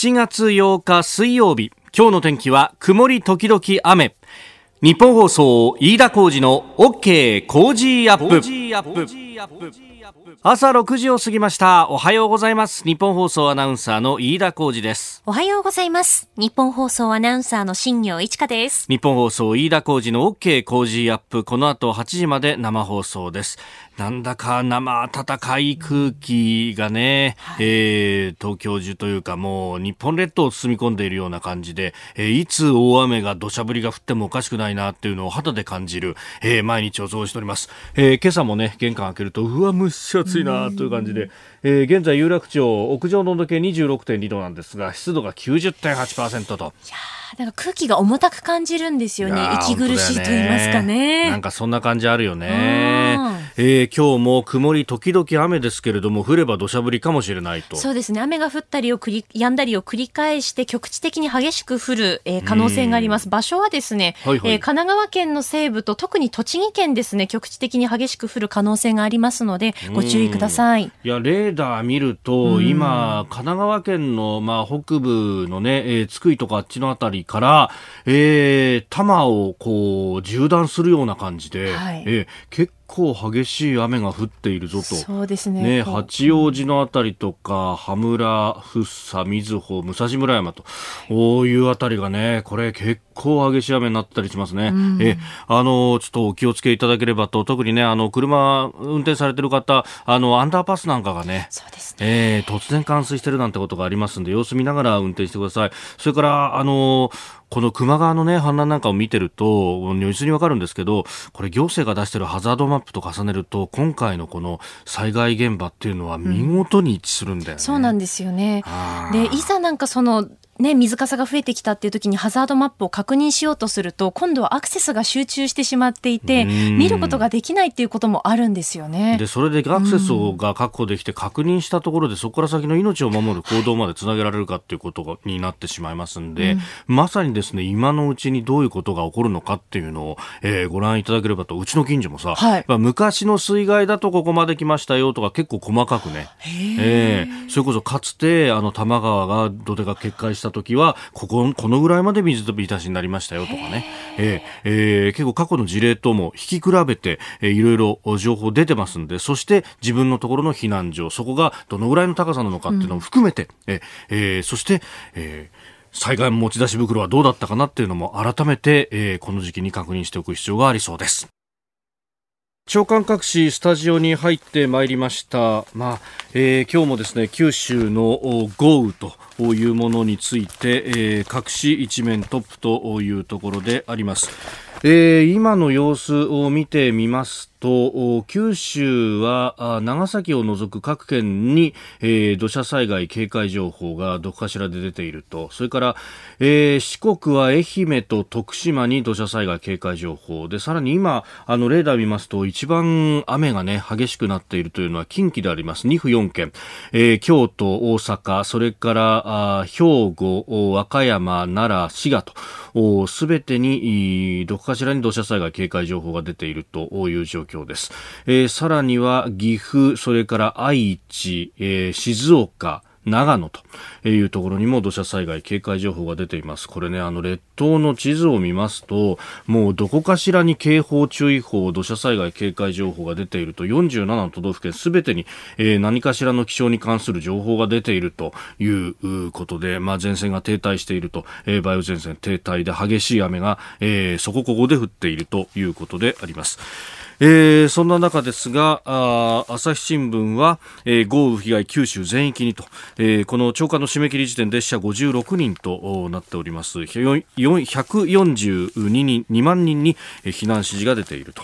7月8日水曜日。今日の天気は曇り時々雨。日本放送飯田浩二の OK 工事アップ。朝6時を過ぎました。おはようございます。日本放送アナウンサーの飯田浩二です。おはようございます。日本放送アナウンサーの新業一華です。日本放送飯田浩二の OK 工事アップ。この後8時まで生放送ですなんだか生暖かい空気がね、はい、えー、東京中というかもう日本列島を包み込んでいるような感じで、えー、いつ大雨が土砂降りが降ってもおかしくないなっていうのを肌で感じる、えー、毎日を過ごしております、えー、今朝もね玄関開けるとうわ蒸し暑いなという感じで、えー、現在有楽町屋上の温度計26.2度なんですが湿度が90.8%と。いやなんか空気が重たく感じるんですよね。息苦しいと言いますかね。なんかそんな感じあるよね。えー、今日も曇り時々雨ですけれども、降れば土砂降りかもしれないと。そうですね。雨が降ったりを繰り、止んだりを繰り返して局地的に激しく降る、えー、可能性があります。場所はですね、はいはい、えー、神奈川県の西部と特に栃木県ですね、局地的に激しく降る可能性がありますので、ご注意ください。いや、レーダー見ると、今、神奈川県の、まあ、北部のね、えー、津久井とかあっちのあたりから、えー、多摩をこう、縦断するような感じで、はい、えー、結構激しい雨が降っているぞと。そうですね。ね、八王子のあたりとか、羽村、福生、瑞穂、武蔵村山と、こういうあたりがね、これ結構激しい雨になったりしますね。うん、え、あの、ちょっとお気をつけいただければと、特にね、あの、車運転されてる方、あの、アンダーパスなんかがね、そうですね。えー、突然冠水してるなんてことがありますんで、様子見ながら運転してください。それから、あの、この球磨川のね、氾濫なんかを見てると、如実にわかるんですけど、これ行政が出してるハザードマップと重ねると、今回のこの災害現場っていうのは見事に一致するんだよね。うん、そうなんですよね。で、いざなんかその、ね、水かさが増えてきたっていう時にハザードマップを確認しようとすると、今度はアクセスが集中してしまっていて、見ることができないっていうこともあるんですよね。で、それでアクセスが確保できて確認したところで、そこから先の命を守る行動までつなげられるかっていうことになってしまいますんで、うん、まさにですね、今のうちにどういうことが起こるのかっていうのを、えー、ご覧いただければと、うちの近所もさ、はい、昔の水害だとここまで来ましたよとか結構細かくね、えー、それこそかつて、あの、多摩川が土手が決壊した時は、ここ、このぐらいまで水浸しになりましたよとかね、えー、えー、結構過去の事例とも引き比べて、えー、いろいろ情報出てますんで、そして自分のところの避難所、そこがどのぐらいの高さなのかっていうのを含めて、うん、ええー、そして、えー災害持ち出し袋はどうだったかなっていうのも改めて、えー、この時期に確認しておく必要がありそうです。長官各紙スタジオに入ってまいりました。まあ、えー、今日もですね、九州の豪雨というものについて、えー、各紙一面トップというところであります。えー、今の様子を見てみますと九州は長崎を除く各県に、えー、土砂災害警戒情報がどこかしらで出ていると。それから、えー、四国は愛媛と徳島に土砂災害警戒情報。でさらに今あのレーダー見ますと一番雨がね激しくなっているというのは近畿であります。2府4県、えー、京都大阪。それからあ兵庫和歌山奈良滋賀と。すべてにどこかしらに土砂災害警戒情報が出ているという状況況です。えー、さらには岐阜、それから愛知、えー、静岡、長野というところにも土砂災害警戒情報が出ています。これね、あの列島の地図を見ますと、もうどこかしらに警報注意報、土砂災害警戒情報が出ていると、47の都道府県すべてに、えー、何かしらの気象に関する情報が出ているということで、まあ、前線が停滞していると、えー、梅雨前線停滞で激しい雨が、えー、そこここで降っているということであります。えー、そんな中ですが、あ朝日新聞は、えー、豪雨被害九州全域にと、えー、この長官の締め切り時点で死者56人となっております。142人、2万人に避難指示が出ていると。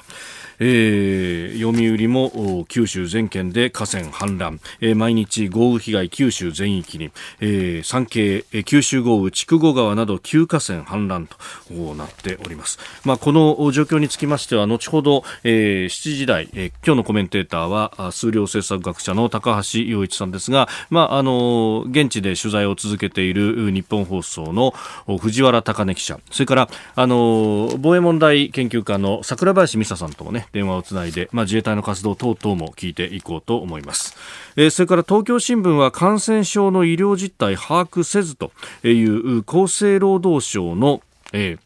えー、読売も九州全県で河川氾濫、えー、毎日豪雨被害九州全域に、えー、産経、えー、九州豪雨筑後川など旧河川氾濫となっております、まあ、この状況につきましては後ほど、えー、7時台、えー、今日のコメンテーターは数量政策学者の高橋洋一さんですが、まあ、あの現地で取材を続けている日本放送の藤原貴根記者。それからあの防衛問題研究家の桜林美沙さんともねね、電話をつないで、まあ、自衛隊の活動等々も聞いていこうと思います。えー、それから東京新聞は感染症の医療実態把握せずという厚生労働省の、えー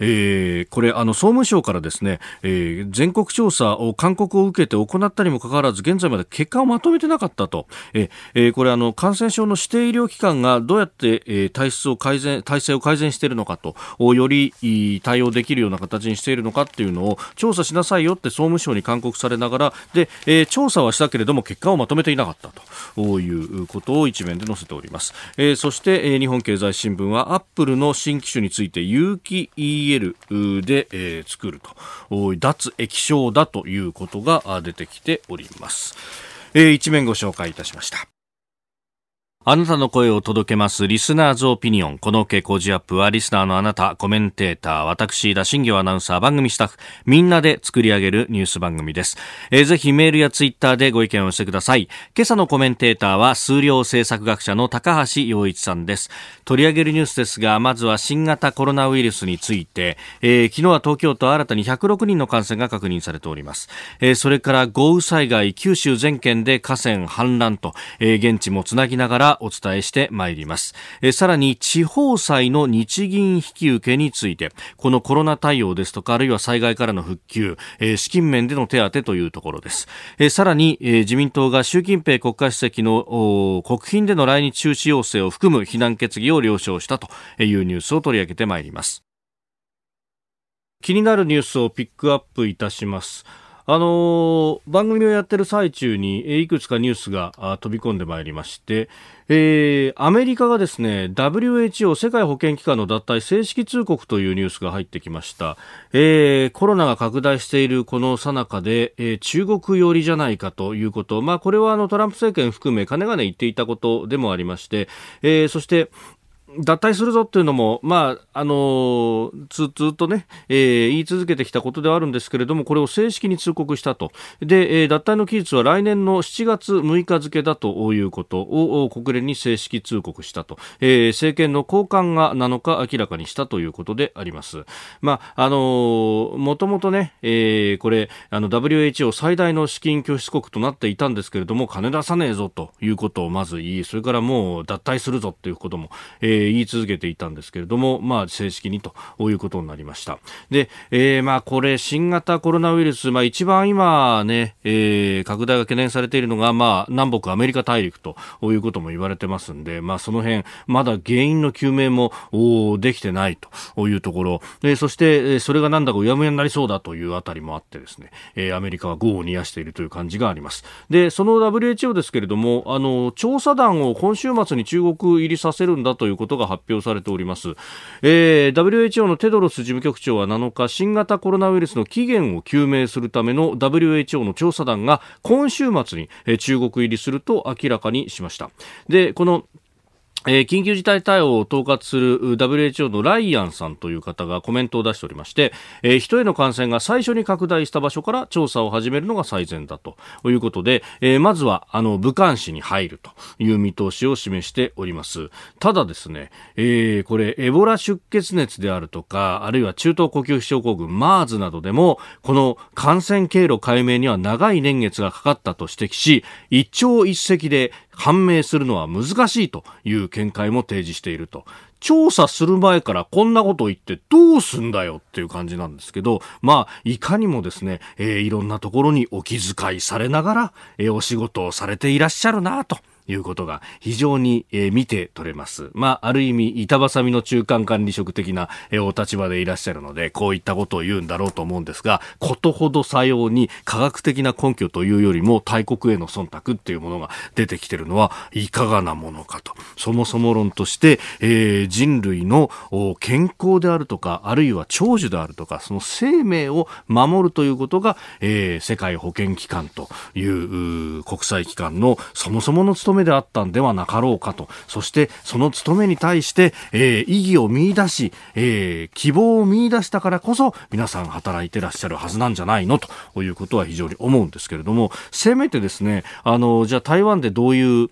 えー、これあの総務省からですね、えー、全国調査を勧告を受けて行ったにもかかわらず現在まで結果をまとめてなかったと、えー、これあの感染症の指定医療機関がどうやって、えー、体質を改善体制を改善しているのかとより対応できるような形にしているのかっていうのを調査しなさいよって総務省に勧告されながらで、えー、調査はしたけれども結果をまとめていなかったと。いうことを一面で載せております、えー、そして、えー、日本経済新聞はアップルの新機種について有機 EL で、えー、作ると。脱液晶だということが出てきております、えー、一面ご紹介いたしました。あなたの声を届けます。リスナーズオピニオン。この傾向ジアップは、リスナーのあなた、コメンテーター、私、田新業アナウンサー、番組スタッフ、みんなで作り上げるニュース番組です。えー、ぜひメールやツイッターでご意見を寄せてください。今朝のコメンテーターは、数量政策学者の高橋洋一さんです。取り上げるニュースですが、まずは新型コロナウイルスについて、えー、昨日は東京都新たに106人の感染が確認されております。えー、それから豪雨災害、九州全県で河川氾濫と、えー、現地もつなぎながらお伝えしてまいります。えさらに地方債の日銀引き受けについて、このコロナ対応ですとか、あるいは災害からの復旧、え資金面での手当というところです。えさらに、え自民党が習近平国家主席の国賓での来日中止要請を含む非難決議を了承したというニュースを取り上げてまいります。気になるニュースをピックアップいたします。あの番組をやってる最中にいくつかニュースが飛び込んでまいりまして、えー、アメリカがですね WHO 世界保健機関の脱退正式通告というニュースが入ってきました、えー、コロナが拡大しているこの最中で、えー、中国寄りじゃないかということ、まあ、これはあのトランプ政権含めかねがね言っていたことでもありまして、えー、そして脱退するぞっていうのも、まあ、あのずっとね、えー、言い続けてきたことではあるんですけれども、これを正式に通告したと。で、えー、脱退の期日は来年の7月6日付だということを国連に正式通告したと。えー、政権の高官が7日明らかにしたということであります。まあ、あのもともとね、えー、これ、あの、WHO 最大の資金拠出国となっていたんですけれども、金出さねえぞということをまず言い、それからもう脱退するぞということも、えー言い続けていたんですけれども、まあ、正式にということになりました。で、えー、まあ、これ、新型コロナウイルス、まあ、一番今ね、えー、拡大が懸念されているのが、まあ、南北アメリカ大陸ということも言われてますんで、まあ、その辺、まだ原因の究明もできてないというところ、でそして、それがなんだかうやむやになりそうだというあたりもあってですね、えー、アメリカは業を煮やしているという感じがあります。で、その WHO ですけれども、あの、調査団を今週末に中国入りさせるんだということとが発表されております、えー、WHO のテドロス事務局長は7日新型コロナウイルスの起源を究明するための WHO の調査団が今週末に中国入りすると明らかにしました。でこのえー、緊急事態対応を統括する WHO のライアンさんという方がコメントを出しておりまして、えー、人への感染が最初に拡大した場所から調査を始めるのが最善だということで、えー、まずはあの武漢市に入るという見通しを示しております。ただですね、えー、これエボラ出血熱であるとか、あるいは中東呼吸器症候群 MERS などでもこの感染経路解明には長い年月がかかったと指摘し、一朝一夕で判明するのは難しいという見解も提示していると。調査する前からこんなこと言ってどうすんだよっていう感じなんですけど、まあ、いかにもですね、えー、いろんなところにお気遣いされながら、えー、お仕事をされていらっしゃるなということが非常に、えー、見て取れます。まあ、ある意味、板挟みの中間管理職的な、えー、お立場でいらっしゃるので、こういったことを言うんだろうと思うんですが、ことほどさように科学的な根拠というよりも大国への忖度っていうものが出てきてるのはいかがなものかと。そもそも論として、えー、人類の健康であるとか、あるいは長寿であるとか、その生命を守るということが、えー、世界保健機関という国際機関のそもそもの務めめであったんではなかろうかと。そしてその務めに対して、えー、意義を見出し、えー、希望を見出したからこそ皆さん働いてらっしゃるはずなんじゃないのと。いうことは非常に思うんですけれども、せめてですね、あの、じゃあ台湾でどういう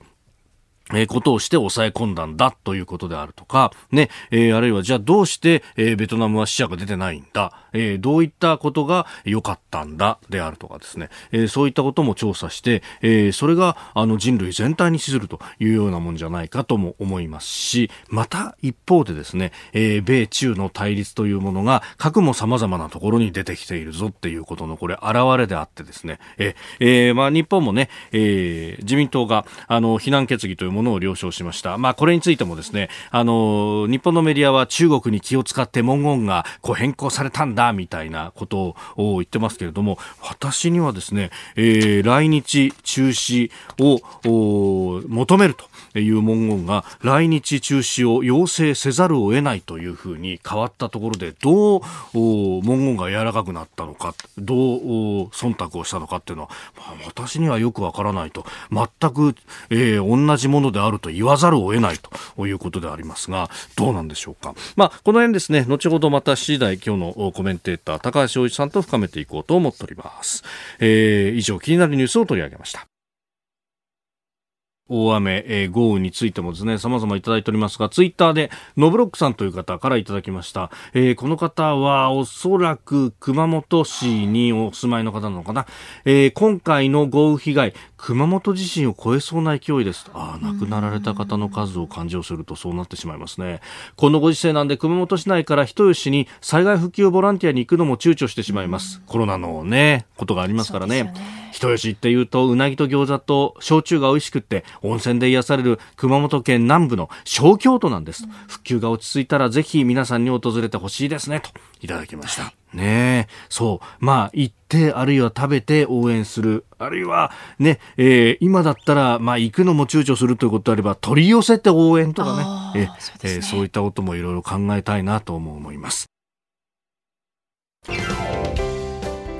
えことをして抑え込んだんだ？ということであるとか、ね、えー、あるいはじゃあどうして、えー、ベトナムは死者が出てないんだ、えー、どういったことが良かったんだであるとかですね、えー、そういったことも調査して、えー、それがあの人類全体に資するというようなもんじゃないかとも思いますし、また一方でですね、えー、米中の対立というものが核も様々なところに出てきているぞっていうことのこれ現れであってですね、えー、まあ日本もね、えー、自民党があの非難決議というものを了承しました。まあこれについてもですね、あの日本のメディアは中国に気を使って文言がこう変更されたんだだみたいなことを言ってますけれども、私にはですね、えー、来日中止を求めるという文言が来日中止を要請せざるを得ないというふうに変わったところでどう文言が柔らかくなったのかどう忖度をしたのかっていうのは、まあ、私にはよくわからないと全く、えー、同じものであると言わざるを得ないということでありますがどうなんでしょうか、まあ、この辺ですね後ほどまた7時台今日のコメメンテーター高橋洋一さんと深めていこうと思っております、えー、以上気になるニュースを取り上げました。大雨、えー、豪雨についてもですね、様々いただいておりますが、ツイッターで、ノブロックさんという方からいただきました。えー、この方は、おそらく熊本市にお住まいの方なのかな。えー、今回の豪雨被害、熊本地震を超えそうな勢いです。ああ、亡くなられた方の数を勘定するとそうなってしまいますね。このご時世なんで、熊本市内から人吉に災害復旧ボランティアに行くのも躊躇してしまいます。コロナのね、ことがありますからね。人吉っていうと、うなぎと餃子と焼酎が美味しくって、温泉で癒される熊本県南部の小京都なんです。復旧が落ち着いたらぜひ皆さんに訪れてほしいですね、といただきました。ねえ、そう。まあ、行って、あるいは食べて応援する。あるいは、ね、えー、今だったら、まあ、行くのも躊躇するということであれば、取り寄せて応援とかね。えそうねえー、そういったこともいろいろ考えたいなと思います。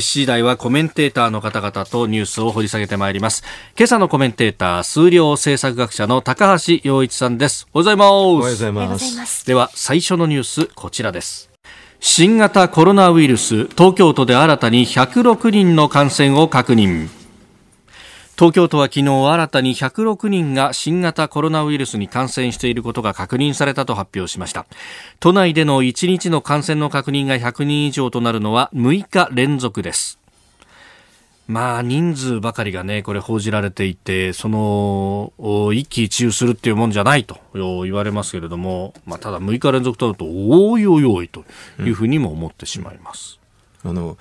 7時台はコメンテーターの方々とニュースを掘り下げてまいります。今朝のコメンテーター、数量政策学者の高橋洋一さんです。おはようございます。おはようございます。では、最初のニュース、こちらです。新型コロナウイルス、東京都で新たに106人の感染を確認。東京都は昨日新たに106人が新型コロナウイルスに感染していることが確認されたと発表しました。都内での1日の感染の確認が100人以上となるのは6日連続です。まあ、人数ばかりがね、これ報じられていて、その、一喜一憂するっていうもんじゃないと言われますけれども、まあ、ただ6日連続となると、おいおいおいというふうにも思ってしまいます。うん、あの、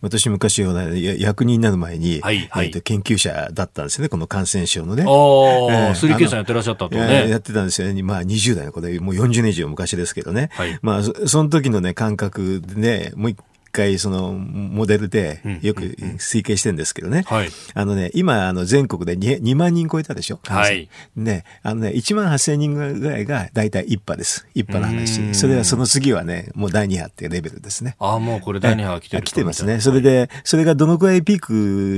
私昔は、ね、役人になる前に、はいはい、えー、と研究者だったんですね、この感染症のね。ああ、えー、水検査やってらっしゃったとね。やってたんですよね。まあ20代のこれ、もう40年以上昔ですけどね。はい、まあそ、その時のね、感覚でね、もう一回そのモデルでよく推計してるんですけどね。はい、あのね、今、あの全国で 2, 2万人超えたでしょ。はい。ね、あのね、1万8千人ぐらいが大体一波です。一波の話。それはその次はね、もう第2波っていうレベルですね。ああ、もうこれ第2波来てる来てますね。それで、それがどのくらいピーク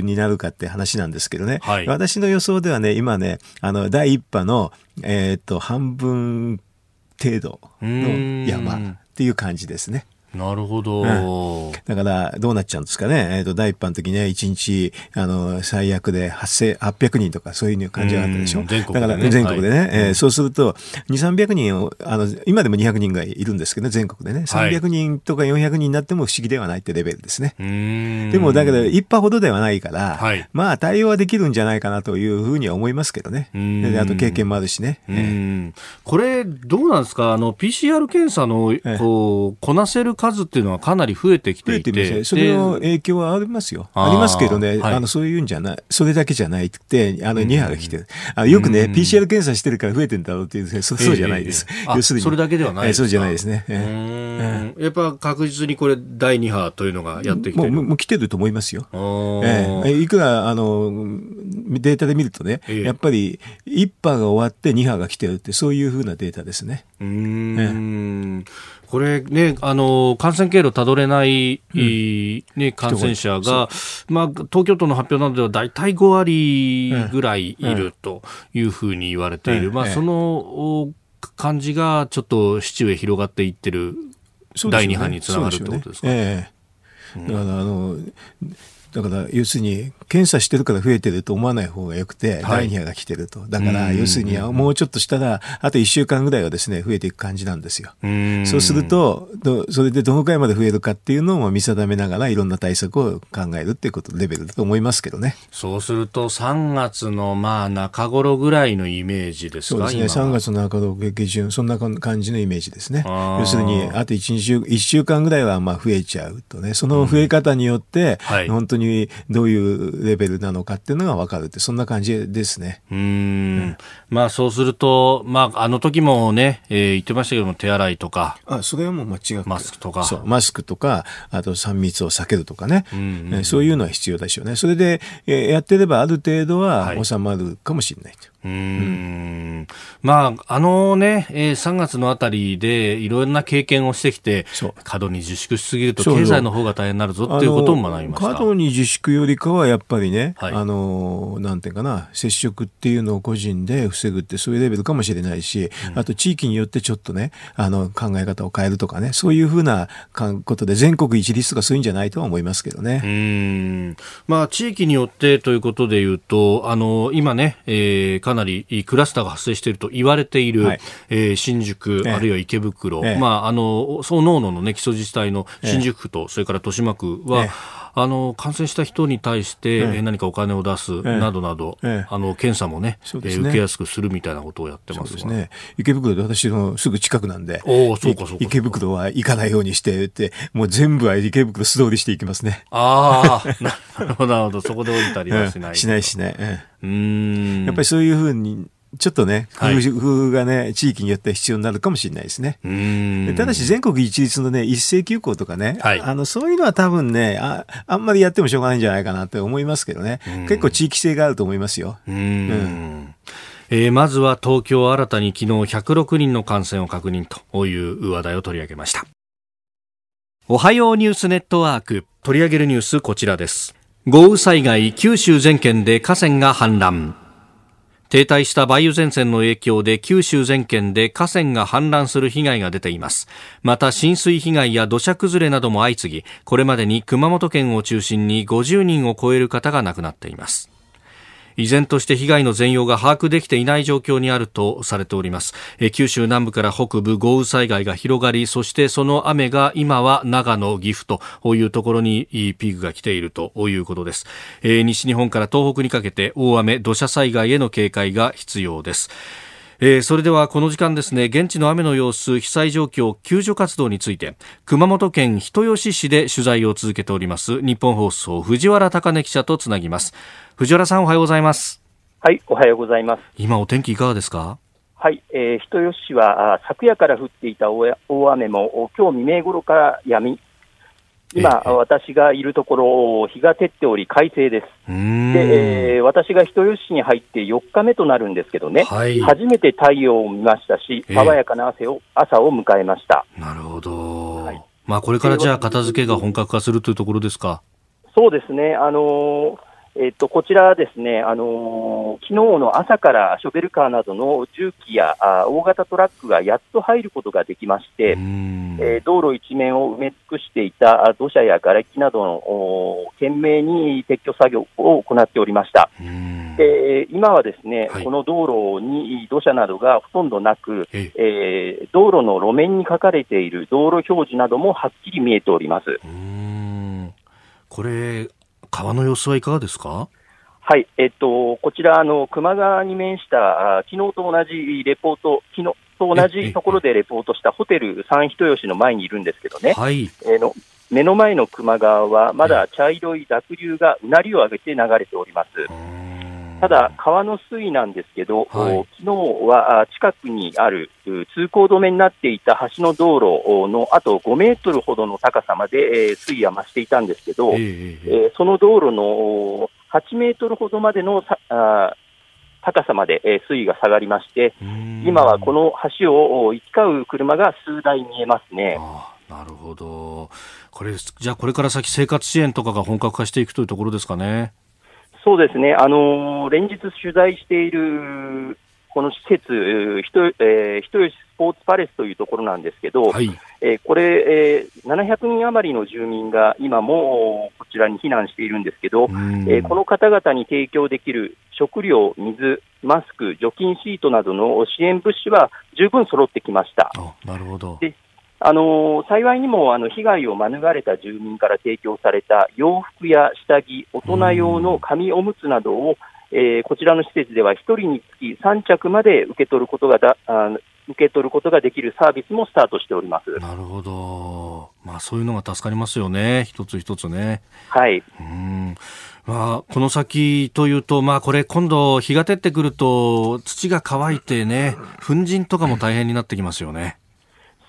になるかって話なんですけどね。はい、私の予想ではね、今ね、あの、第1波の、えー、っと、半分程度の山っていう感じですね。なるほど、うん、だから、どうなっちゃうんですかね。えっ、ー、と、第一般的にね、1日、あの、最悪で8 800人とか、そういう感じがあったでしょ。全国で、ね、だから、全国でね、はい、えー、そうすると、2、300人を、あの、今でも200人がいるんですけどね、全国でね。300人とか400人になっても不思議ではないってレベルですね。でも、だけど、一波ほどではないから、はい、まあ、対応はできるんじゃないかなというふうには思いますけどね。であと、経験もあるしね。えー、これ、どうなんですか？あの、PCR 検査の、こう、こなせる数っていうのはかなり増えてきていて、てそれの影響はありますよ。ありますけどね、はい、あのそういうんじゃない、それだけじゃないくて、あの2波が来てる。あよくね、PCR 検査してるから増えてるんだろうっていう、そそうじゃないです。要するに。それだけではないですそうじゃないですね。えー、やっぱ確実にこれ、第2波というのがやってきてる。もうもう来てると思いますよ。えー、いくらあのデータで見るとね、やっぱり1波が終わって2波が来てるって、そういうふうなデータですね。うん、これね、あの、感染経路たどれない、うん、ね、感染者が、まあ、東京都の発表などでは大体5割ぐらいいるというふうに言われている。まあ、その感じがちょっと市中へ広がっていってる第2波につながるってことですか？ええ、だからあのだから要するに検査してるから増えてると思わない方がよくて、第2波が来てると。だから要するにもうちょっとしたら、あと1週間ぐらいはですね、増えていく感じなんですよ。そうすると、それでどのくらいまで増えるかっていうのを見定めながらいろんな対策を考えるっていうことレベルだと思いますけどね。そうすると3月のまあ中頃ぐらいのイメージですかそうですね。3月の中頃下旬、そんな感じのイメージですね。要するに、あと1、週、1週間ぐらいはまあ増えちゃうとね、その増え方によって、本当にどういうレベルなのかっていうのが分かるって、そんな感じですね。うん。まあそうすると、まああの時もね、えー、言ってましたけども、手洗いとか。あ、それはもう間違マスクとか。そう、マスクとか、あと3密を避けるとかね。うんうん、そういうのは必要でしょうね。それで、えー、やってればある程度は収まるかもしれないと。はいうん、まあ、あのね、えー、3月のあたりでいろんな経験をしてきて、過度に自粛しすぎると経済の方が大変になるぞっていうことも学びました。過度に自粛よりかはやっぱりね、はい、あの、なんていうかな、接触っていうのを個人で防ぐってそういうレベルかもしれないし、うん、あと地域によってちょっとね、あの、考え方を変えるとかね、そういうふうなことで全国一律とかそういうんじゃないとは思いますけどね。うん。まあ、地域によってということで言うと、あの、今ね、えーかなりクラスターが発生していると言われている、はい、えー、新宿、あるいは池袋、まあ、あの、そう脳のね、基礎自治体の新宿区と、それから豊島区は、あの感染した人に対して、ええ、何かお金を出すなどなど、え、あの検査もねね、え受けやすくするみたいなことをやってますね。池袋で私のすぐ近くなんでおそうかそうか池袋は行かないようにしてってもう全部は池袋素通りしていきますね。ああ なるほどそこで降りたりはしない、しないしない、うん。やっぱりそういうふうにちょっとね、工夫がね、地域によって必要になるかもしれないですね。ただし全国一律のね、一斉休校とかね、はい、あの、そういうのは多分ねあ、あんまりやってもしょうがないんじゃないかなって思いますけどね。結構地域性があると思いますよ。うん。えー、まずは東京新たに昨日106人の感染を確認という話題を取り上げました。おはようニュースネットワーク取り上げるニュースこちらです。豪雨災害九州全県で河川が氾濫。停滞した梅雨前線の影響で九州全県で河川が氾濫する被害が出ています。また浸水被害や土砂崩れなども相次ぎ、これまでに熊本県を中心に50人を超える方が亡くなっています。依然として被害の全容が把握できていない状況にあるとされております。九州南部から北部豪雨災害が広がりそしてその雨が今は長野岐阜というところにピークが来ているということです。西日本から東北にかけて大雨土砂災害への警戒が必要です。えー、それではこの時間ですね現地の雨の様子被災状況救助活動について熊本県人吉市で取材を続けております日本放送藤原貴根記者とつなぎます。藤原さんおはようございます。はいおはようございます。今お天気いかがですか？はい、えー、人吉市は昨夜から降っていた大雨も今日未明頃から止み今、私がいるところ、日が照っており、快晴です。で、えー、私が人吉市に入って4日目となるんですけどね、はい、初めて太陽を見ましたし、爽やかな汗を朝を迎えました。なるほど。はい、まあ、これからじゃあ、片付けが本格化するというところですか？そうですね。あのーえっと、こちらですね、あのー、昨日の朝からショベルカーなどの重機やあ大型トラックがやっと入ることができまして、えー、道路一面を埋め尽くしていた土砂や瓦礫などの懸命に撤去作業を行っておりました。で今はですね、はい、この道路に土砂などがほとんどなく、えー、道路の路面に書かれている道路表示などもはっきり見えております。これ川の様子はいかがですか？はい、えっと、こちら、あの、球磨川に面した、昨日と同じレポート、昨日と同じところでレポートしたホテル三人吉の前にいるんですけどね、はい、えの目の前の球磨川は、まだ茶色い濁流がうなりを上げて流れております。ただ、川の水位なんですけど、はい、昨日は近くにある通行止めになっていた橋の道路のあと5メートルほどの高さまで、えー、水位は増していたんですけど、えー、えー、その道路の8メートルほどまでの高さまで、えー、水位が下がりまして、今はこの橋を行き交う車が数台見えますね。なるほど。これ、じゃあこれから先生活支援とかが本格化していくというところですかね。そうですね。あのー、連日取材しているこの施設、人、えー、人吉スポーツパレスというところなんですけど、はい、えー、これ、えー、700人余りの住民が今もこちらに避難しているんですけど、えー、この方々に提供できる食料、水、マスク、除菌シートなどの支援物資は十分揃ってきました。なるほど。であの幸いにもあの被害を免れた住民から提供された洋服や下着、大人用の紙おむつなどを、えー、こちらの施設では1人につき3着まで受け取ることがだあ受け取ることができるサービスもスタートしております。なるほど、まあ、そういうのが助かりますよね、一つ一つね。はい。うん。まあ、この先というと、まあ、これ、今度、日が照ってくると、土が乾いてね、粉塵とかも大変になってきますよね。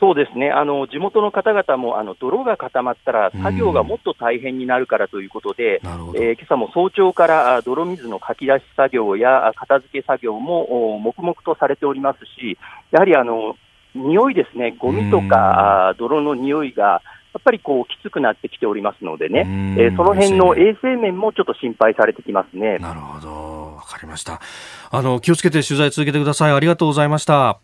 そうですね、あの地元の方々もあの泥が固まったら作業がもっと大変になるからということで、うん、えー、今朝も早朝から泥水のかき出し作業や片付け作業も黙々とされておりますし、やはりあの匂いですね、ゴミとか、うん、泥の匂いがやっぱりこうきつくなってきておりますのでね、えー、その辺の衛生面もちょっと心配されてきますね。なるほど、わかりました。あの気をつけて取材続けてください。ありがとうございました。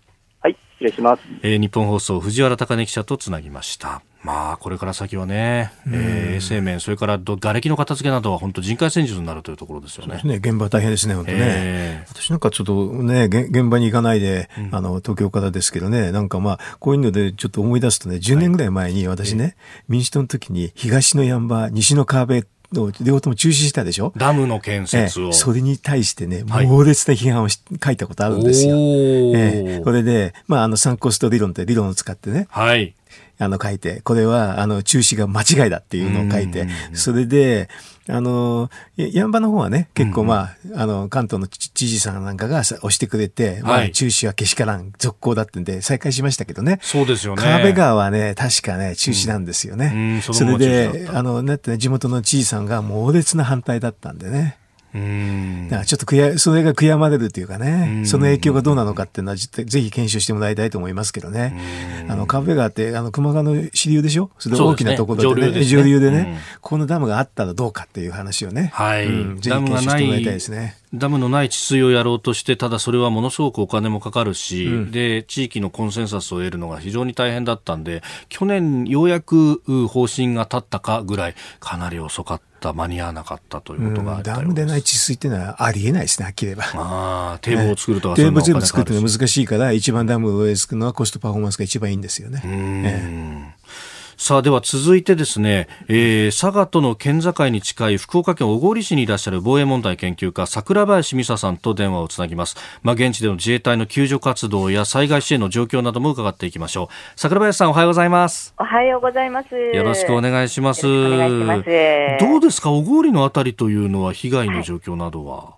はい、失礼します。えー、日本放送藤原貴根記者とつなぎました。まあ、これから先はね、えー、衛生面、それから瓦礫の片付けなどは本当人海戦術になるというところですよね。ね現場大変ですね、本当ね、えー、私なんかちょっとね、現場に行かないで、うん、あの、東京からですけどね、なんかまあ、こういうのでちょっと思い出すとね、10年ぐらい前に私ね、はい、民主党の時に東の山場、西の川辺両方とも中止したでしょ？ダムの建設を、えそれに対してね、猛烈な批判を書いたことあるんですよ。ええ、これで、まあ、あの、サンコスト理論って理論を使ってね、はい。あの書いて、これはあの中止が間違いだっていうのを書いて、それで、あの、ヤンバの方はね、結構まあ、あの、関東の知事さんなんかが押してくれて、まあ、中止はけしからん、続行だってんで、再開しましたけどね。そうですよね。川辺川はね、確かね、中止なんですよね。それで、あの、なってね、地元の知事さんが猛烈な反対だったんでね。だからちょっと悔や、それが悔やまれるというかね、その影響がどうなのかっていうのは、ぜひ検証してもらいたいと思いますけどね。あの、川辺川って、あの、熊川の支流でしょ？それ大きなところでね、上流でね、このダムがあったらどうかっていう話をね、はい。ぜひ検証してもらいたいですね。ダムのない治水をやろうとして、ただそれはものすごくお金もかかるし、うん、で、地域のコンセンサスを得るのが非常に大変だったんで、去年ようやく方針が立ったかぐらい、かなり遅かった、間に合わなかったということがあったダムでない治水っていうのはありえないですね、はっきり言えば。あ あ、堤防を作るとか、堤防全部作るのは難しいから、一番ダムを作るのはコストパフォーマンスが一番いいんですよね。うん、ええさあでは続いてですね、えー、佐賀との県境に近い福岡県小郡市にいらっしゃる防衛問題研究家桜林美沙さんと電話をつなぎます、まあ、現地での自衛隊の救助活動や災害支援の状況なども伺っていきましょう。桜林さんおはようございます。おはようございます。よろしくお願いします。どうですか？小郡のあたりというのは被害の状況などは、はい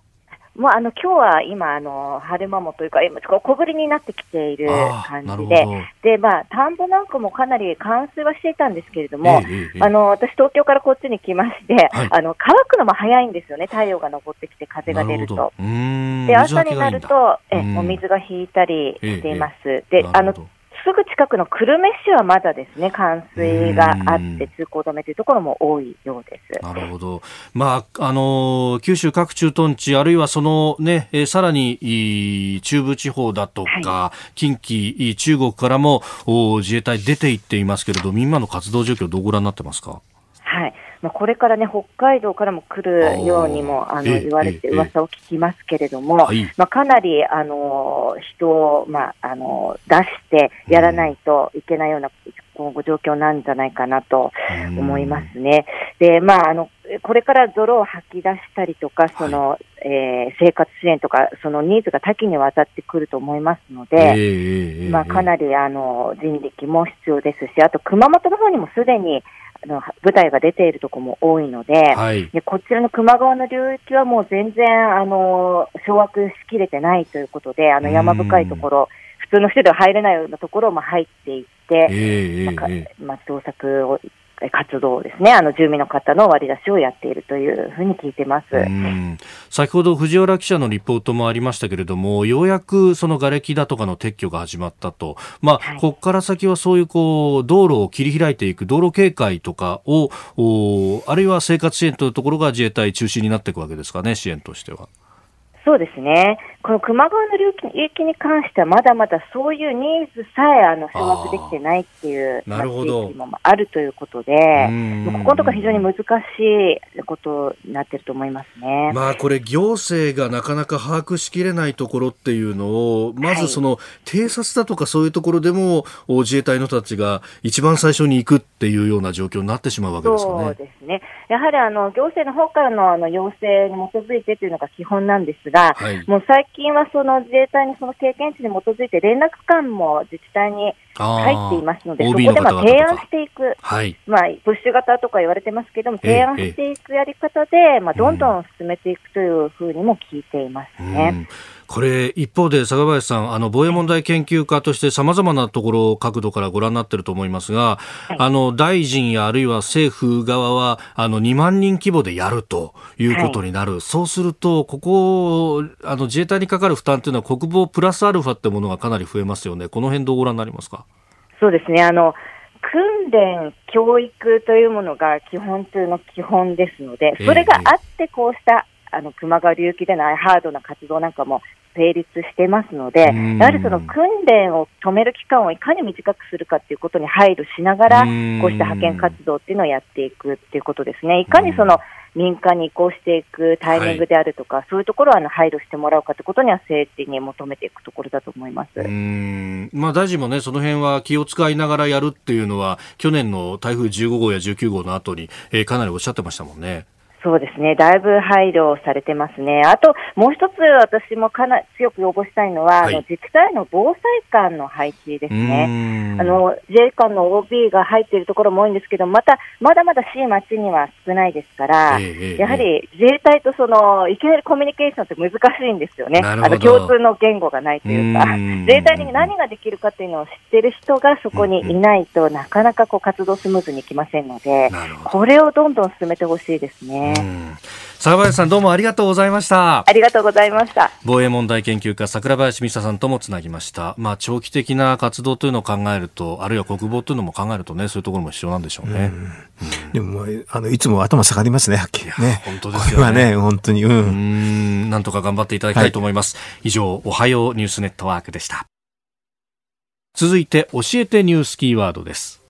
もうあの今日は今、あの晴れ間もというか、今小降りになってきている感じで、でまあ、田んぼなんかもかなり冠水はしていたんですけれども、ええあの私、東京からこっちに来まして、はい、あの乾くのも早いんですよね、太陽が昇ってきて、風が出ると。で朝になるとえお水が引いたりしています。であのすぐ近くの久留米市はまだですね、冠水があって通行止めというところも多いようです。なるほど。まあ、あの、九州各駐屯地、あるいはそのね、えさらに中部地方だとか、はい、近畿、中国からも自衛隊出て行っていますけれど、今の活動状況どうご覧になってますか？はい。まあ、これからね、北海道からも来るようにもあの言われて、噂を聞きますけれども、まあ、かなりあの人を、まあ、あの出してやらないといけないような今後状況なんじゃないかなと思いますね。で、まあ、あの、これから泥を吐き出したりとか、その、はい、えー、生活支援とか、そのニーズが多岐にわたってくると思いますので、えー、まあ、かなり、あの、人力も必要ですし、あと熊本の方にもすでに、あの舞台が出ているところも多いのではい、で、こちらの球磨川の流域はもう全然あの掌握しきれてないということで、あの山深いところ、普通の人では入れないようなところも入っていって、えー、まあ、まあ、捜索を活動ですね、あの住民の方の割り出しをやっているというふうに聞いてます。先ほど藤原記者のリポートもありましたけれども、ようやくその瓦礫だとかの撤去が始まったと、まあ、はい、ここから先はそういうこう道路を切り開いていく、道路警戒とかを、あるいは生活支援というところが自衛隊中心になっていくわけですかね、支援としては。そうですね。この球磨川の流域に関しては、まだまだそういうニーズさえあの掌握できてないっていう地域もあるということで、ここのところ非常に難しいことになってると思いますね。まあこれ行政がなかなか把握しきれないところっていうのを、まずその偵察だとかそういうところでも自衛隊の人たちが一番最初に行くっていうような状況になってしまうわけですよね。そうですね。やはりあの行政の方からのあの要請に基づいてというのが基本なんですが、はい、もう最近はその自衛隊にその経験値に基づいて連絡官も自治体に入っていますので、そこでまあ提案していく、はい、まあ、プッシュ型とか言われてますけども、提案していくやり方で、まあ、どんどん進めていくというふうにも聞いていますね。これ、一方で、坂林さん、あの、防衛問題研究家として様々なところ、角度からご覧になっていると思いますが、はい、あの、大臣やあるいは政府側は、あの、2万人規模でやるということになる。はい、そうすると、ここ、あの、自衛隊にかかる負担というのは、国防プラスアルファってものがかなり増えますよね。この辺どうご覧になりますか？そうですね。あの、訓練、教育というものが基本中の基本ですので、それがあってこうしたあの球磨川流域でのハードな活動なんかも成立してますので、やはりその訓練を止める期間をいかに短くするかっていうことに配慮しながら、こうした派遣活動っていうのをやっていくっていうことですね。いかにその民間に移行していくタイミングであるとか、はい、そういうところはあの配慮してもらうかということには政治に求めていくところだと思います。うん。まあ、大臣もね、その辺は気を使いながらやるっていうのは、去年の台風15号や19号の後に、えー、かなりおっしゃってましたもんね。そうですね。だいぶ配慮されてますね。あと、もう一つ私もかな強く要望したいのは、はい、あの自治体の防災官の配置ですね。あの、自衛官の OB が入っているところも多いんですけど、また、まだまだ市町には少ないですから、えー、やはり自衛隊とその、いきなりコミュニケーションって難しいんですよね。あの、共通の言語がないというか、自衛隊に何ができるかっていうのを知っている人がそこにいないとなかなかこう活動スムーズにいきませんので、これをどんどん進めてほしいですね。坂林さんどうもありがとうございました。ありがとうございました。防衛問題研究家桜林美沙さんともつなぎました。まあ長期的な活動というのを考えるとあるいは国防というのも考えるとねそういうところも必要なんでしょうね、うん、でもあのいつも頭下がりますねはっきり。ね。本当ですよね。ね本当にうん。うん。なんとか頑張っていただきたいと思います、はい、以上おはようニュースネットワークでした。続いて教えてニュースキーワードです。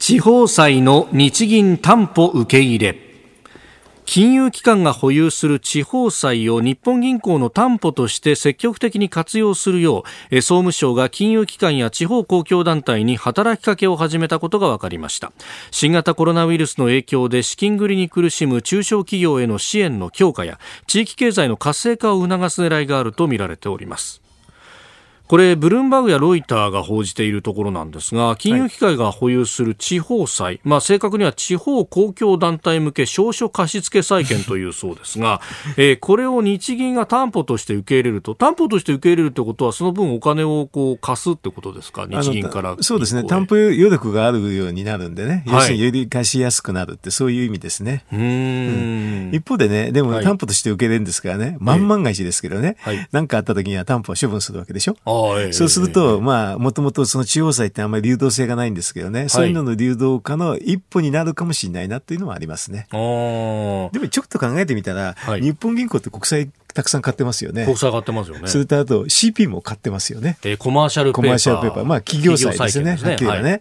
地方債の日銀担保受け入れ金融機関が保有する地方債を日本銀行の担保として積極的に活用するよう総務省が金融機関や地方公共団体に働きかけを始めたことが分かりました。新型コロナウイルスの影響で資金繰りに苦しむ中小企業への支援の強化や地域経済の活性化を促す狙いがあるとみられております。これブルームバーグやロイターが報じているところなんですが金融機関が保有する地方債、まあ、正確には地方公共団体向け証書貸付債権というそうですが、えー、これを日銀が担保として受け入れると担保として受け入れるということはその分お金をこう貸すってことですか？日銀からそうですね。担保余力があるようになるんでね、要するにより貸しやすくなるってそういう意味ですね。うん、一方でねでも担保として受け入れるんですからね、はい、万万が一ですけどね。何、はい、かあった時には担保を処分するわけでしょ？そうすると、まあ、もともとその地方債ってあんまり流動性がないんですけどね、そういうのの流動化の一歩になるかもしれないなっていうのはありますね。でもちょっと考えてみたら、日本銀行って国債たくさん買ってますよね。国債買ってますよね。それとあと CP も買ってますよね。えー、コマーシャルペーパー。コマーシャルペーパー。まあ企業債ですよね。はっきり。はい、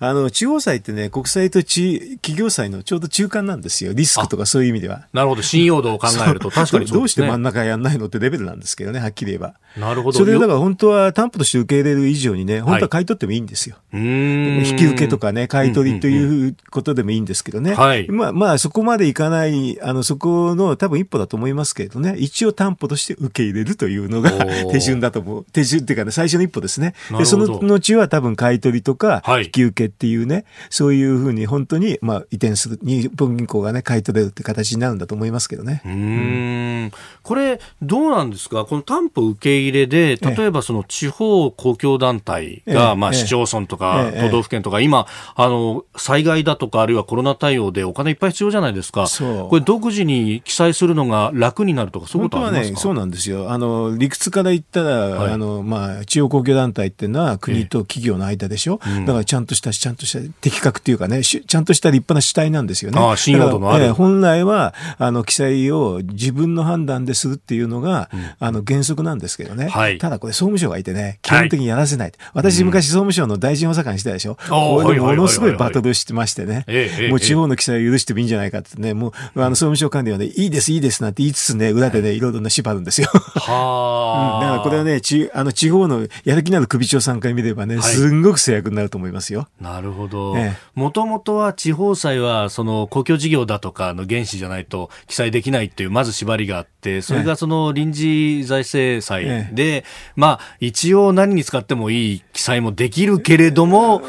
あの、地方債ってね、国債と地企業債のちょうど中間なんですよ。リスクとかそういう意味では。なるほど。信用度を考えると確かに、ね、どうして真ん中やんないのってレベルなんですけどね、はっきり言えば。なるほど。それだから本当は担保として受け入れる以上にね、本当は買い取ってもいいんですよ。はい、引き受けとかね、買い取りということでもいいんですけどね。はい。まあ、まあ、そこまでいかない、あの、そこの多分一歩だと思いますけれどね。一応担保として受け入れるというのが手順だと思う。手順っていうかね、最初の一歩ですね。で、その後は多分買い取りとか、引き受けっていうね、はい、そういうふうに本当に、まあ、移転する、日本銀行がね、買い取れるって形になるんだと思いますけどね。うん。これ、どうなんですか？この担保受け入れで、例えばその地方公共団体が、まあ、市町村とか、都道府県とか、今、あの、災害だとか、あるいはコロナ対応でお金いっぱい必要じゃないですか。これ、独自に記載するのが楽になるとか、そういうことありますか、ね、そうなんですよ。あの、理屈から言ったら、はい、あの、まあ、地方公共団体っていうのは国と企業の間でしょ？えー、だから、ちゃんとした、ちゃんとした的確っていうかね、ちゃんとした立派な主体なんですよね。ああ、信用度のある。えー、本来は、あの、記載を自分の判断でするっていうのが、うん、あの、原則なんですけどね。はい、ただ、これ、総務省がいてね、基本的にやらせない。はい、私、昔、総務省の大臣補佐官してたでしょ？これでものすごいバトルしてましてね。もう地方の記載を許してもいいんじゃないかってね、もう、あの、総務省管理はね、いいです、いいですなんて言いつつね、裏でね、いろいろな縛るんですよ。はあ、うん。だからこれはね、ちあの地方のやる気のある首長さんから見ればね、すんごく制約になると思いますよ。なるほど。もともとは地方債は、その公共事業だとかの原資じゃないと記載できないっていう、まず縛りがあって、それがその臨時財政債で、まあ、一応何に使ってもいい記載もできるけれども、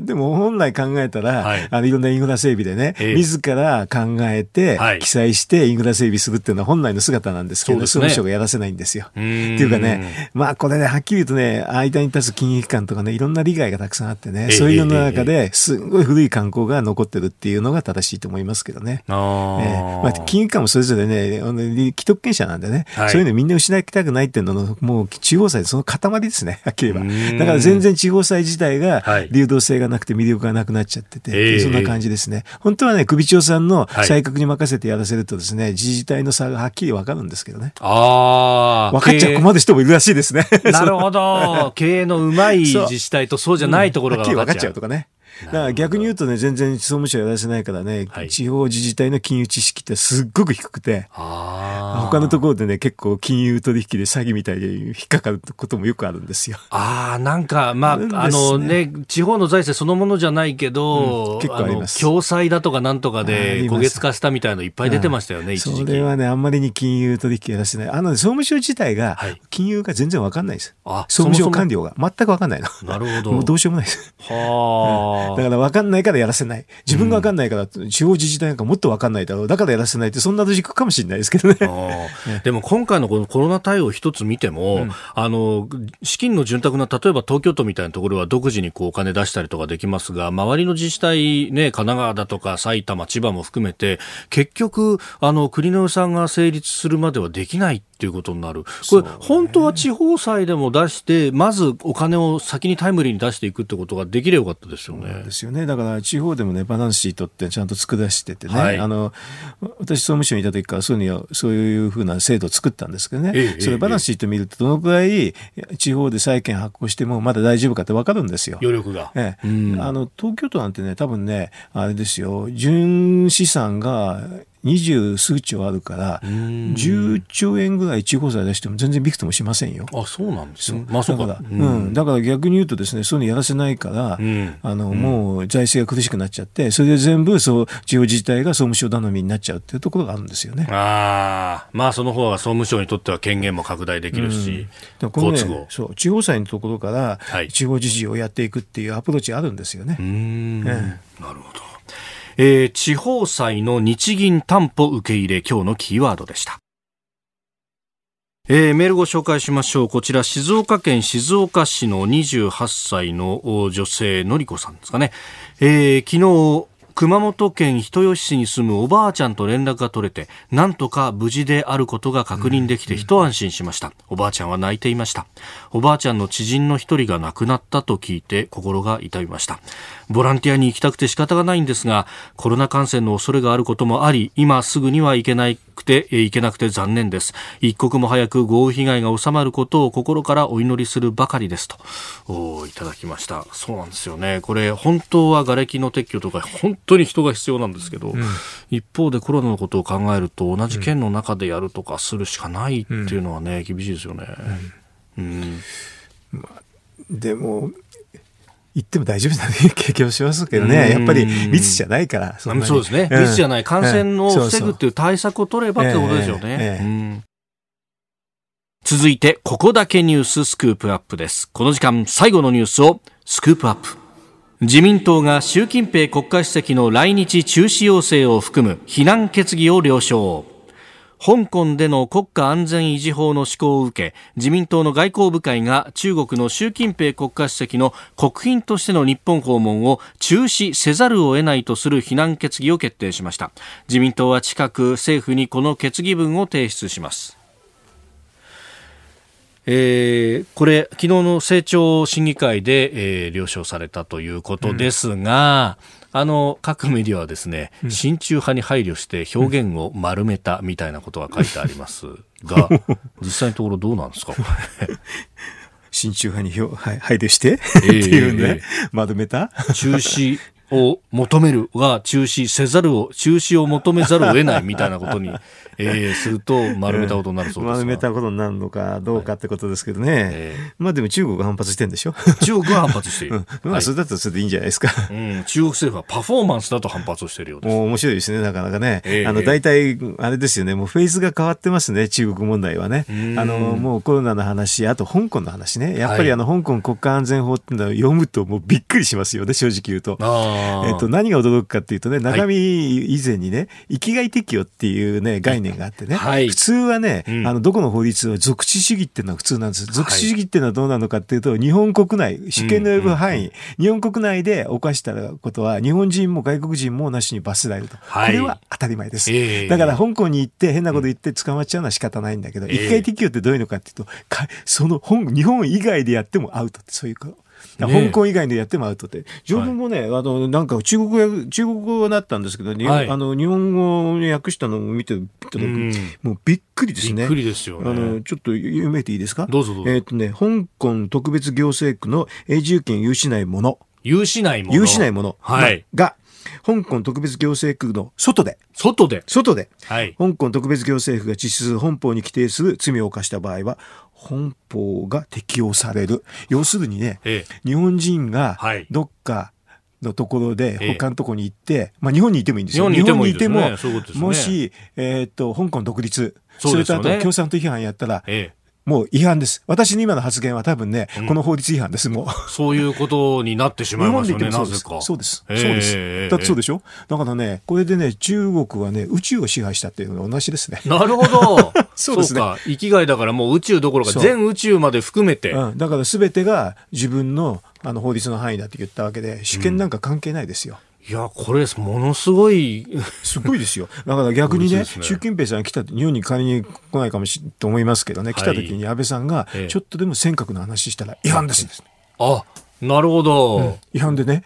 でも本来考えたら、はい、あのいろんなインフラ整備でね、えー、自ら考えて、記載してインフラ整備するっていうのは本来の姿なんですけど、総務省がやらせないんですよ。っていうかね、まあこれね、はっきり言うとね、間に立つ金融機関とかね、いろんな利害がたくさんあってね、そういうの中ですごい古い観光が残ってるっていうのが正しいと思いますけどね。あえー、まあ、金融機関もそれぞれね、既得権者なんでね、はい、そういうのみんな失いたくないっていうのの、もう地方債その塊ですね、はっきり言えば。だから全然地方債自体が流動性がなくて魅力がなくなっちゃってて、そんな感じですね。本当はね、首長さんの採覚に任せてやらせるとですね、自治体の差がはっきりわかるんですけどね。ああ。分かっちゃ困る人もいるらしいですね。なるほど。経営のうまい自治体とそうじゃないところが分かっちゃうとかね。だから逆に言うとね、全然総務省やらせないからね、はい、地方自治体の金融知識ってすっごく低くて、他のところでね、結構金融取引で詐欺みたいに引っかかることもよくあるんですよ。ああ、なんか、まあ、ね、あのね、地方の財政そのものじゃないけど、うん、結構あります。共済だとかなんとかで焦げつかしたみたいのいっぱい出てましたよね、一時期。それはね、あんまりに金融取引やらせない。あの、総務省自体が、金融が全然わかんないです。はい、総務省官僚が全くわかんないの。なるほど。もうどうしようもないです。はあ、だからわかんないからやらせない。自分がわかんないから、地方自治体なんかもっとわかんないだろう。だからやらせないって、そんなロかもしれないですけどね。でも今回のこのコロナ対応一つ見ても、うん、あの、資金の潤沢な、例えば東京都みたいなところは独自にこうお金出したりとかできますが、周りの自治体、ね、神奈川だとか埼玉、千葉も含めて、結局、あの、国の予算が成立するまではできないっていうことになる。これ、本当は地方債でも出して、まずお金を先にタイムリーに出していくってことができればよかったですよね。ですよね。だから地方でもね、バランスシートってちゃんと作らせててね、はい、あの、私総務省にいた時からそういうのそういうふうな制度を作ったんですけどね、ええ、それバランスシート見るとどのくらい地方で債券発行してもまだ大丈夫かって分かるんですよ。余力が。ええ、あの、東京都なんてね、多分ね、あれですよ、純資産が二十数兆あるから、10兆円ぐらい地方債出しても全然びくともしませんよ。あ、そうなんですね。まあ、そうだから、うん、だから逆に言うとですね、そういうのやらせないから、うん、あの、もう財政が苦しくなっちゃって、それで全部、そう、地方自治体が総務省頼みになっちゃうっていうところがあるんですよね。ああ、まあその方が総務省にとっては権限も拡大できるし、うん、このね、そう、地方債のところから、地方自治をやっていくっていうアプローチあるんですよね。うん、なるほど。えー、地方債の日銀担保受け入れ今日のキーワードでした。えー、メールご紹介しましょう。こちら、静岡県静岡市の28歳の女性、のりこさんですかね。えー、昨日、熊本県人吉市に住むおばあちゃんと連絡が取れて、なんとか無事であることが確認できて一安心しました。おばあちゃんは泣いていました。おばあちゃんの知人の一人が亡くなったと聞いて心が痛みました。ボランティアに行きたくて仕方がないんですが、コロナ感染の恐れがあることもあり、今すぐには行けなくて、行けなくて残念です。一刻も早く豪雨被害が収まることを心からお祈りするばかりですと、おいただきました。そうなんですよね。これ、本当は瓦礫の撤去とか、本当に人が必要なんですけど、うん、一方でコロナのことを考えると、同じ県の中でやるとかするしかないっていうのはね、厳しいですよね。うん、まあ、でも、行っても大丈夫な気がしますけどね、やっぱり密じゃないから、そそうですね、密じゃない、感染を防ぐっていう対策を取ればってことですよね。続いて、ここだけニューススクープアップです。この時間、最後のニュースをスクープアップ。自民党が習近平国家主席の来日中止要請を含む非難決議を了承。香港での国家安全維持法の施行を受け自民党の外交部会が中国の習近平国家主席の国賓としての日本訪問を中止せざるを得ないとする非難決議を決定しました自民党は近く政府にこの決議文を提出しますえー、これ、昨日の政調審議会で、えー、了承されたということですが、うん、あの各メディアはですね、うん、親中派に配慮して表現を丸めたみたいなことが書いてありますが、実際のところどうなんですか、これ。親中派に配慮して、えー、っていうね、丸めた？中止を求めるが中止せざるを、中止を求めざるを得ないみたいなことに、えー、すると丸めたことになるそうです、丸めたことになるのかどうかってことですけどね。はいえー、まあでも中国が反発してるんでしょ？中国は反発している。うん、まあそれだとそれでいいんじゃないですか。うん、中国政府はパフォーマンスだと反発をしているようです。面白いですね、なかなかね。えー、あの、大体、あれですよね、もうフェーズが変わってますね、中国問題はね。あの、もうコロナの話、あと香港の話ね。やっぱりあの、香港国家安全法っていうのは読むともうびっくりしますよね、正直言うと。えっと、何が驚くかっていうとね、中身以前にね、生きがい適用っていうね、概念があってね、はい、普通はね、うん、あの、どこの法律は属地主義っていうのが普通なんです。属地主義っていうのはどうなのかっていうと、日本国内、主権の及ぶ範囲、日本国内で犯したことは、日本人も外国人もなしに罰せられると。はい、これは当たり前です。えー、だから香港に行って変なこと言って捕まっちゃうのは仕方ないんだけど、一回適用ってどういうのかっていうと、その本、日本以外でやってもアウトってそういうこと。香港以外でやってもアウトで、条文もね、はい、あの、なんか中国語、中国語だったんですけど、はい、あの、日本語に訳したのを見てもうびっくりですね。びっくりですよ、ね、あの、ちょっと読めていいですか？どうぞどうぞ。えっ、ー、とね、香港特別行政区の永住権有しないもの。有しないもの。有しないもの。はい。が、香港特別行政区の外で、外で外で、はい、香港特別行政府が実施する本法に規定する罪を犯した場合は、本法が適用される。要するにね、ええ、日本人がどっかのところで、他のところに行って、ええ、まあ日本にいてもいいんですよ。日本にいても、もし、えー、っと、香港独立、それとあと共産党批判やったら、ええもう違反です。私の今の発言は多分ね、うん、この法律違反です、もう。そういうことになってしまいますよね、なぜか。そうです。そうです。だってそうでしょ？だからね、これでね、中国はね、宇宙を支配したっていうのが同じですね。なるほど。そうですね。生きがいだからもう宇宙どころか全宇宙まで含めて。うん、だから全てが自分のあの法律の範囲だって言ったわけで、主権なんか関係ないですよ。うんいや、これ、ものすごい。すごいですよ。だから逆にね、ね。習近平さん来た、日本に仮に来ないかもしれと思いますけどね、来た時に安倍さんが、ちょっとでも尖閣の話したら違反です。あ、なるほど、うん、違反でね、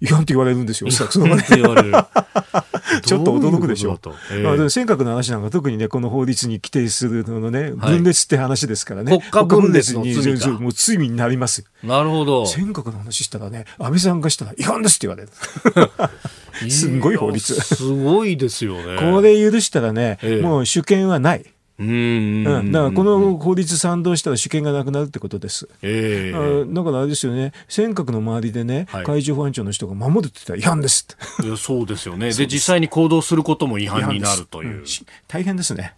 違反って言われるんですよ。そのって言われる。ちょっと驚くでしょ。うえー、まあ、尖閣の話なんか特にね、この法律に規定するのね、分裂って話ですからね。国家分裂にもう罪になります。なるほど。尖閣の話したらね、安倍さんがしたら違反ですって言われる。すんごい法律。すごいですよね。これ許したらね、えー、もう主権はない。うん、だからこの法律賛同したら主権がなくなるってことです。えー、だからあれですよね、尖閣の周りでね、はい、海上保安庁の人が守るって言ったら違反ですいやそうですよねで、実際に行動することも違反になるという。うん、大変ですね。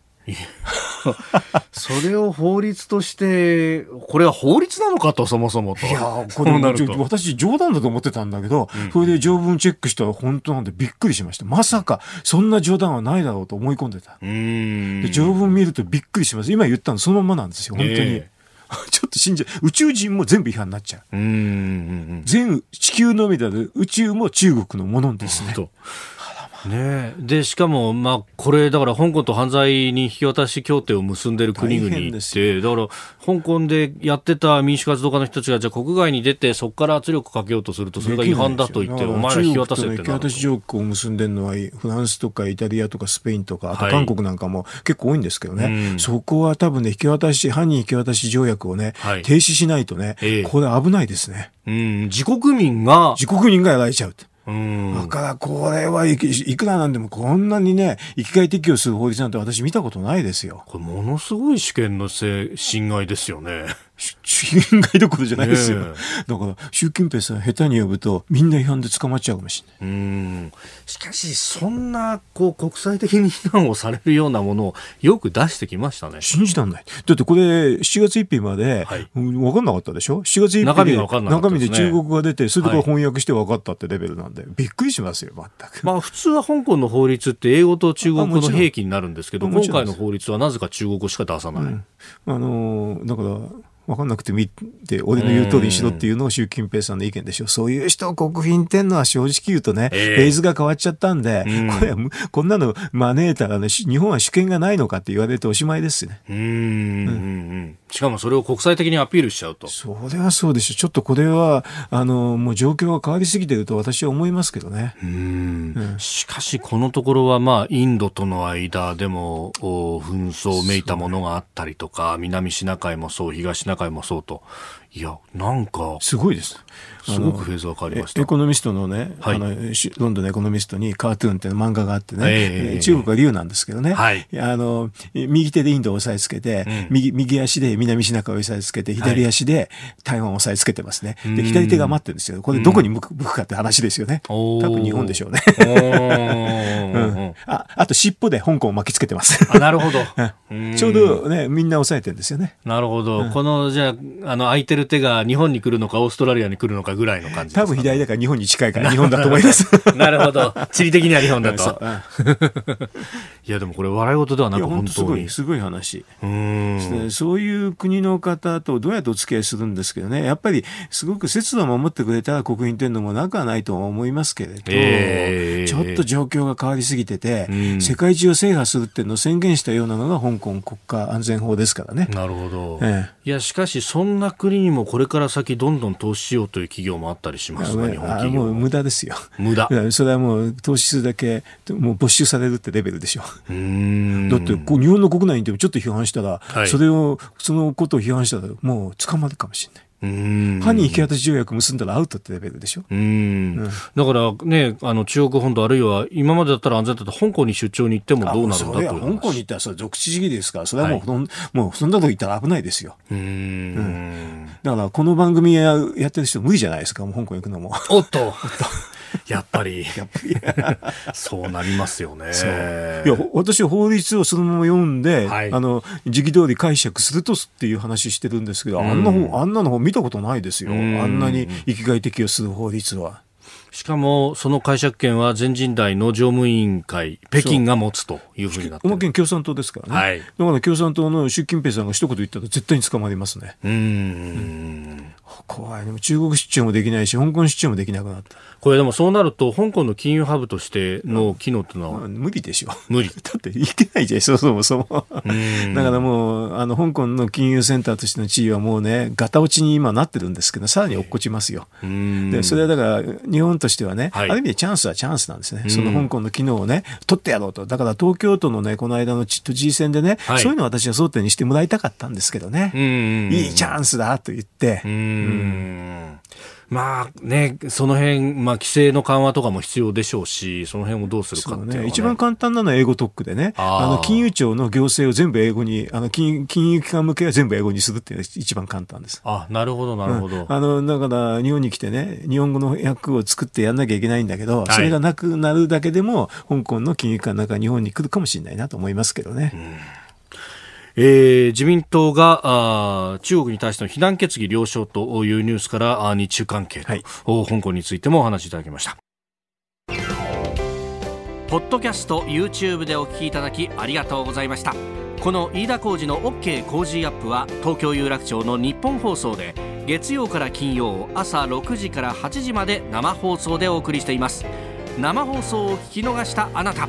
それを法律として、これは法律なのかと、そもそもと。いやこれ私、冗談だと思ってたんだけど、うん、それで条文チェックしたら本当なんでびっくりしました。まさか、そんな冗談はないだろうと思い込んでた。で条文見るとびっくりします。今言ったのそのままなんですよ、本当に。え ーちょっと信じ宇宙人も全部違反になっちゃう。うん全地球のみだで宇宙も中国のものですね。ねでしかも、まあ、これ、だから香港と犯罪に引き渡し協定を結んでる国々って、だから香港でやってた民主活動家の人たちが、じゃあ国外に出て、そこから圧力かけようとすると、それが違反だと言って、お前ら引き渡せって引き渡し条項を結んでるのは、フランスとかイタリアとかスペインとか、あと韓国なんかも結構多いんですけどね、はい、そこは多分ね、引き渡し、犯人引き渡し条約をね、はい、停止しないとね、えー、これ危ないですね。うん、自国民が。自国民がやられちゃう。だからこれはいくらなんでもこんなにね、生きがい適用する法律なんて私見たことないですよ。これものすごい主権の侵害ですよね。主権外どころじゃないですよ。だから、習近平さん下手に呼ぶと、みんな違反で捕まっちゃうかもしれない。うんしかし、そんな、こう、国際的に非難をされるようなものをよく出してきましたね。信じたんない。だってこれ、7月1日まで、はい、分かんなかったでしょ ?7 月1日中身が分かんなかった、ね、中身で中国語が出て、それで翻訳して分かったってレベルなんで、はい、びっくりしますよ、全く。まあ、普通は香港の法律って英語と中国語の兵器になるんですけど、今回の法律はなぜか中国語しか出さない。うん、あのだから、分かんなくてもいいって俺の言う通りにしろっていうのを習近平さんの意見でしょ。そういう人を国賓ってんのは正直言うとね、えー、フェーズが変わっちゃったんで、これはこんなの招いたらね日本は主権がないのかって言われておしまいですね。うん、うんしかもそれを国際的にアピールしちゃうと。それはそうでしょ。ちょっとこれは、あの、もう状況が変わりすぎてると私は思いますけどね。うんうん、しかし、このところは、まあ、インドとの間でも、紛争めいたものがあったりとか、南シナ海もそう、東シナ海もそうと。いや、なんか。すごいです。すごくフェーズが変わりました。エコノミストのね、はい、あの、ロンドンのエコノミストにカートゥーンっていう漫画があってね、えー、中国は竜なんですけどね、はい、あの、右手でインドを押さえつけて、うん、右、右足で南シナ海を押さえつけて、左足で台湾を押さえつけてますね。はい、で、左手が待ってるんですよ。これどこに向く向くかって話ですよね。多分日本でしょうね。うん、あ、あと尻尾で香港を巻きつけてます。あ、なるほど。ちょうどね、みんな押さえてるんですよね。なるほど。この、じゃあ、あの、空いてる手が日本に来るのか、オーストラリアに来るのかぐらいの感じ多分左だから日本に近いから 日本だと思います。なるほど。地理的には日本だと。いや、でもこれ笑い事ではなく本当すごい、すごい話。うんそういう国の方とどうやってお付き合いするんですけどね、やっぱりすごく節度を守ってくれたら国民というのもなくはないと思いますけれど、えー、ちょっと状況が変わりすぎてて、世界中を制覇するっていうのを宣言したようなのが香港国家安全法ですからね。なるほど。えー、いや、しかしそんな国にもこれから先どんどん投資しようという企業もあったりしますか、日本企業もう無駄ですよ。無駄。それはもう投資するだけ、もう没収されるってレベルでしょ。うだって日本の国内にでもちょっと批判したら、はい、それを、そのことを批判したらもう捕まるかもしれない。犯人引き渡し条約結んだらアウトってレベルでしょ？うん、だからね、あの中国本土あるいは今までだったら安全だった香港に出張に行ってもどうなるんだと香港に行ったらそれ属地主義ですから、それはもう、はい、もうそんなとこ行ったら危ないですよ。うん,、うん。だからこの番組ややってる人無理じゃないですか、もう香港行くのも。おっと。やっぱり、やっぱり そうなりますよね。いや、私は法律をそのまま読んで、はい、あの、時期通り解釈するとっていう話してるんですけど、あんな本、あんなの本見たことないですよ。あんなに生きがい適用する法律は。しかも、その解釈権は全人代の常務委員会、北京が持つというふうになっておまけ共産党ですからね。はい。だから共産党の習近平さんが一言言ったら絶対に捕まりますね。うん。怖い。でも中国出張もできないし、香港出張もできなくなった。これでもそうなると、香港の金融ハブとしての機能っていうのは、無理でしょ。無理。だっていけないじゃん、そもそも。だからもう、あの、香港の金融センターとしての地位はもうね、ガタ落ちに今なってるんですけど、さらに落っこちますよ。で、それはだから、日本としてはね、はい、ある意味でチャンスはチャンスなんですね。その香港の機能をね、取ってやろうと。だから東京都のね、この間のチット G 戦でね、はい、そういうのを私は争点にしてもらいたかったんですけどね。いいチャンスだと言って。うん。まあね、その辺、まあ規制の緩和とかも必要でしょうし、その辺をどうするかっていうのは、ね、一番簡単なのは英語特区でね、あの金融庁の行政を全部英語に、あの金金融機関向けは全部英語にするっていうのが一番簡単です。あ、なるほど、なるほど、うん、あの、だから日本に来てね、日本語の訳を作ってやんなきゃいけないんだけど、それがなくなるだけでも、香港の金融機関の中日本に来るかもしれないなと思いますけどね。うんえー、自民党があ中国に対しての非難決議了承というニュースからあ日中関係と、はい、香港についてもお話しいただきました。ポッドキャスト YouTube でお聞きいただきありがとうございました。この飯田浩司の OK コージーアップは東京有楽町のニッポン放送で月曜から金曜朝6時から8時まで生放送でお送りしています。生放送を聞き逃したあなた